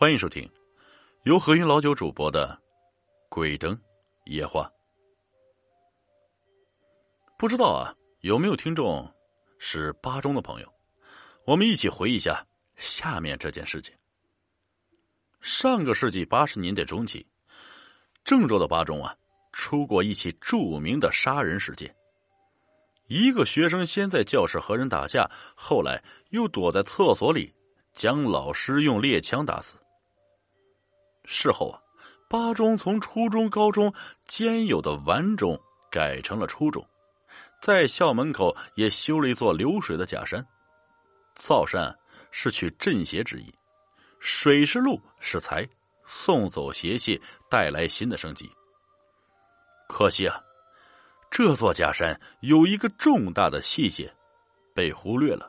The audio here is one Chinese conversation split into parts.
欢迎收听由何云老九主播的《鬼灯夜话》。不知道啊，有没有听众是巴中的朋友？我们一起回忆一下下面这件事情。上个世纪八十年代中期，郑州的巴中啊，出过一起著名的杀人事件。一个学生先在教室和人打架，后来又躲在厕所里将老师用猎枪打死。事后啊，巴中从初中、高中兼有的丸中改成了初中，在校门口也修了一座流水的假山。造山是取镇邪之意，水是路是财，送走邪气，带来新的生机。可惜啊。这座假山有一个重大的细节，被忽略了。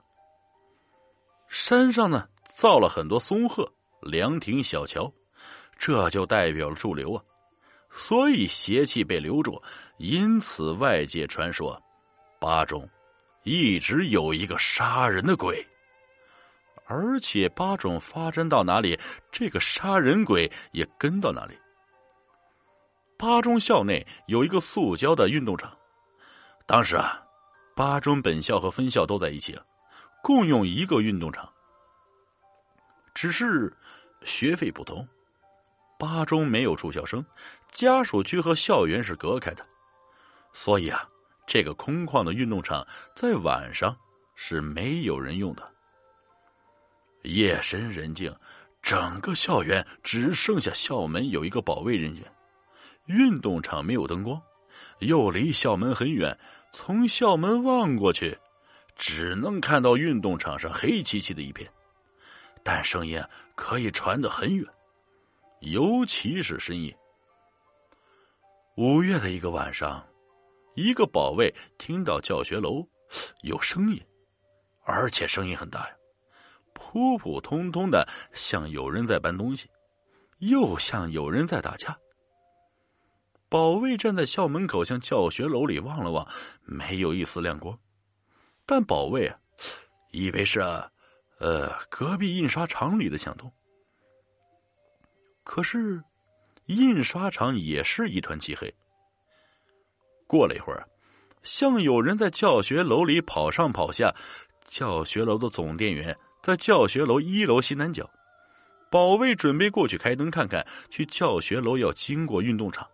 山上呢造了很多松鹤、凉亭、小桥，这就代表了驻留啊，所以邪气被留住。因此，外界传说，巴中一直有一个杀人的鬼，而且巴中发展到哪里，这个杀人鬼也跟到哪里。巴中校内有一个塑胶的运动场，当时啊，巴中本校和分校都在一起，共用一个运动场。只是学费不同，巴中没有住校生，家属区和校园是隔开的，所以啊，这个空旷的运动场在晚上是没有人用的。夜深人静，整个校园只剩下校门有一个保卫人员。运动场没有灯光，又离校门很远。从校门望过去，只能看到运动场上黑漆漆的一片，但声音可以传得很远，尤其是深夜。五月的一个晚上，一个保卫听到教学楼有声音，而且声音很大呀，普普通通的，像有人在搬东西，又像有人在打架。保卫站在校门口，向教学楼里望了望，没有一丝亮光。但保卫啊，以为是呃隔壁印刷厂里的响动。可是，印刷厂也是一团漆黑。过了一会儿，像有人在教学楼里跑上跑下。教学楼的总电源在教学楼一楼西南角。保卫准备过去开灯看看，去教学楼要经过运动场。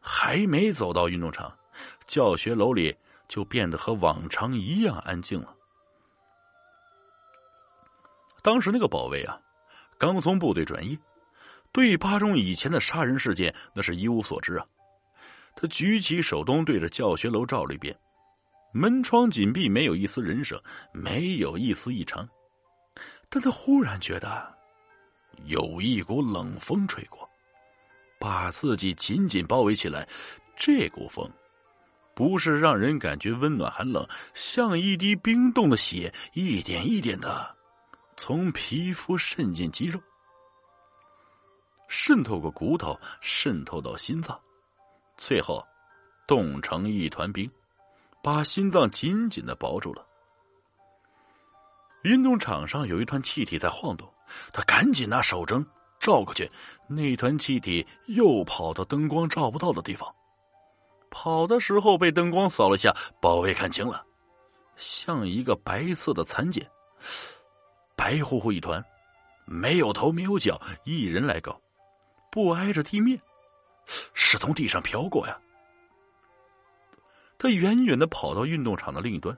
还没走到运动场，教学楼里就变得和往常一样安静了。当时那个保卫啊，刚从部队转业，对巴中以前的杀人事件那是一无所知啊。他举起手灯对着教学楼照了一遍，门窗紧闭，没有一丝人声，没有一丝异常。但他忽然觉得有一股冷风吹过。把自己紧紧包围起来，这股风，不是让人感觉温暖寒冷，像一滴冰冻的血，一点一点的从皮肤渗进肌肉，渗透过骨头，渗透到心脏，最后冻成一团冰，把心脏紧紧的包住了。运动场上有一团气体在晃动，他赶紧拿手灯。照过去，那团气体又跑到灯光照不到的地方。跑的时候被灯光扫了下，保卫看清了，像一个白色的蚕茧，白乎乎一团，没有头没有脚，一人来高，不挨着地面，是从地上飘过呀。他远远的跑到运动场的另一端，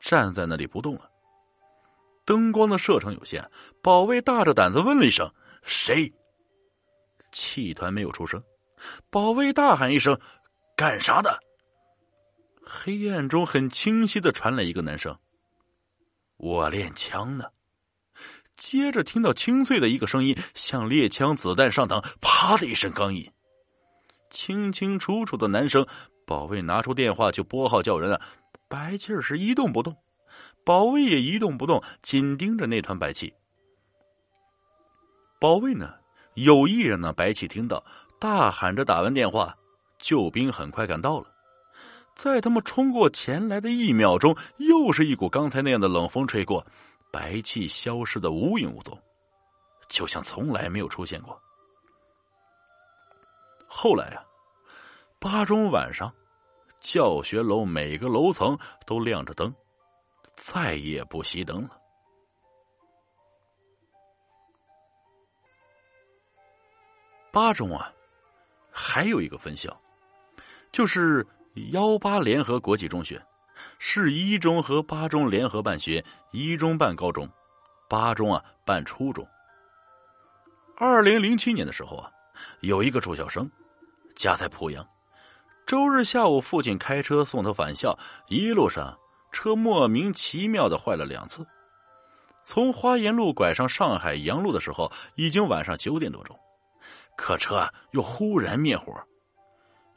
站在那里不动了。灯光的射程有限，保卫大着胆子问了一声。谁？气团没有出声，保卫大喊一声：“干啥的？”黑暗中很清晰的传来一个男声：“我练枪呢。”接着听到清脆的一个声音，像猎枪子弹上膛，啪的一声钢印，清清楚楚的男声。保卫拿出电话就拨号叫人啊，白气儿是一动不动，保卫也一动不动，紧盯着那团白气。保卫呢？有意让那白气听到，大喊着打完电话，救兵很快赶到了。在他们冲过前来的一秒钟，又是一股刚才那样的冷风吹过，白气消失的无影无踪。就像从来没有出现过。后来啊，八中晚上，教学楼每个楼层都亮着灯，再也不熄灯了。八中啊，还有一个分校，就是幺八联合国际中学，市一中和八中联合办学，一中办高中，八中啊办初中。二零零七年的时候啊，有一个住校生，家在濮阳，周日下午父亲开车送他返校，一路上车莫名其妙的坏了两次，从花园路拐上上海洋路的时候，已经晚上九点多钟。可车又忽然灭火，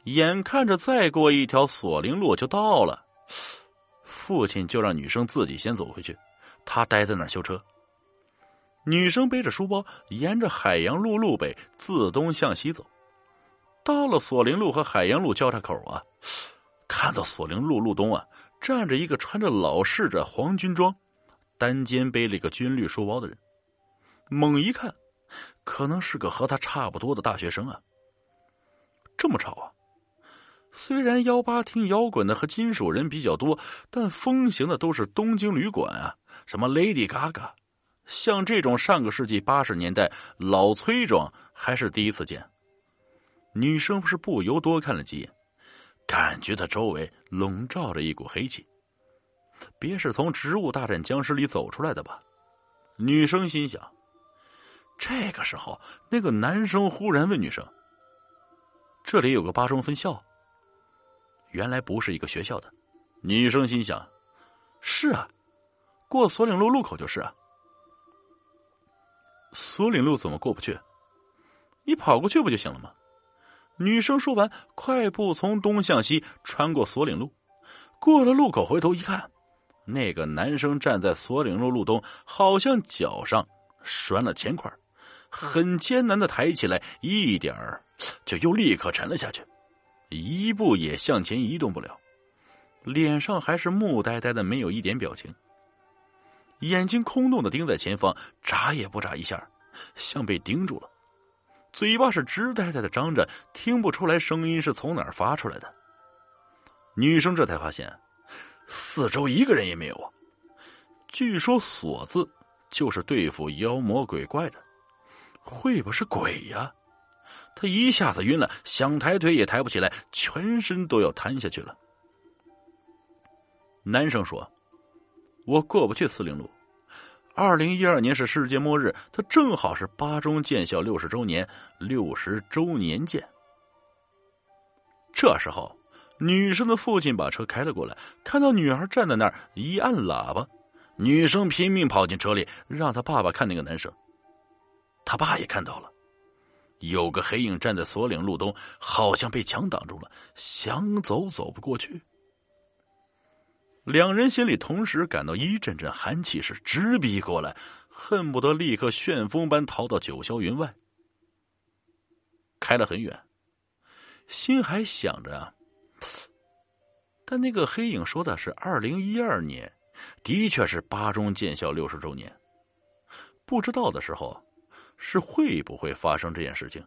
眼看着再过一条锁灵路就到了，父亲就让女生自己先走回去，他待在那儿修车。女生背着书包，沿着海洋路路北自东向西走，到了锁灵路和海洋路交叉口啊，看到锁灵路路东啊站着一个穿着老式的黄军装，单肩背了一个军绿书包的人，猛一看。可能是个和他差不多的大学生啊。这么吵啊！虽然幺八听摇滚的和金属人比较多，但风行的都是东京旅馆啊，什么 Lady Gaga，像这种上个世纪八十年代老崔庄还是第一次见。女生是不由多看了几眼，感觉他周围笼罩着一股黑气，别是从《植物大战僵尸》里走出来的吧？女生心想。这个时候，那个男生忽然问女生：“这里有个八中分校。”原来不是一个学校的。女生心想：“是啊，过锁岭路路口就是啊。”锁岭路怎么过不去？你跑过去不就行了吗？女生说完，快步从东向西穿过锁岭路，过了路口，回头一看，那个男生站在锁岭路路东，好像脚上拴了铅块。很艰难的抬起来，一点儿就又立刻沉了下去，一步也向前移动不了，脸上还是木呆呆的，没有一点表情，眼睛空洞的盯在前方，眨也不眨一下，像被盯住了，嘴巴是直呆呆的张着，听不出来声音是从哪儿发出来的。女生这才发现，四周一个人也没有啊！据说“锁”字就是对付妖魔鬼怪的。会不是鬼呀？他一下子晕了，想抬腿也抬不起来，全身都要瘫下去了。男生说：“我过不去四零路。二零一二年是世界末日，他正好是八中建校六十周年，六十周年见。”这时候，女生的父亲把车开了过来，看到女儿站在那儿，一按喇叭，女生拼命跑进车里，让他爸爸看那个男生。他爸也看到了，有个黑影站在锁岭路东，好像被墙挡住了，想走走不过去。两人心里同时感到一阵阵寒气是直逼过来，恨不得立刻旋风般逃到九霄云外。开了很远，心还想着，但那个黑影说的是二零一二年，的确是八中建校六十周年。不知道的时候。是会不会发生这件事情？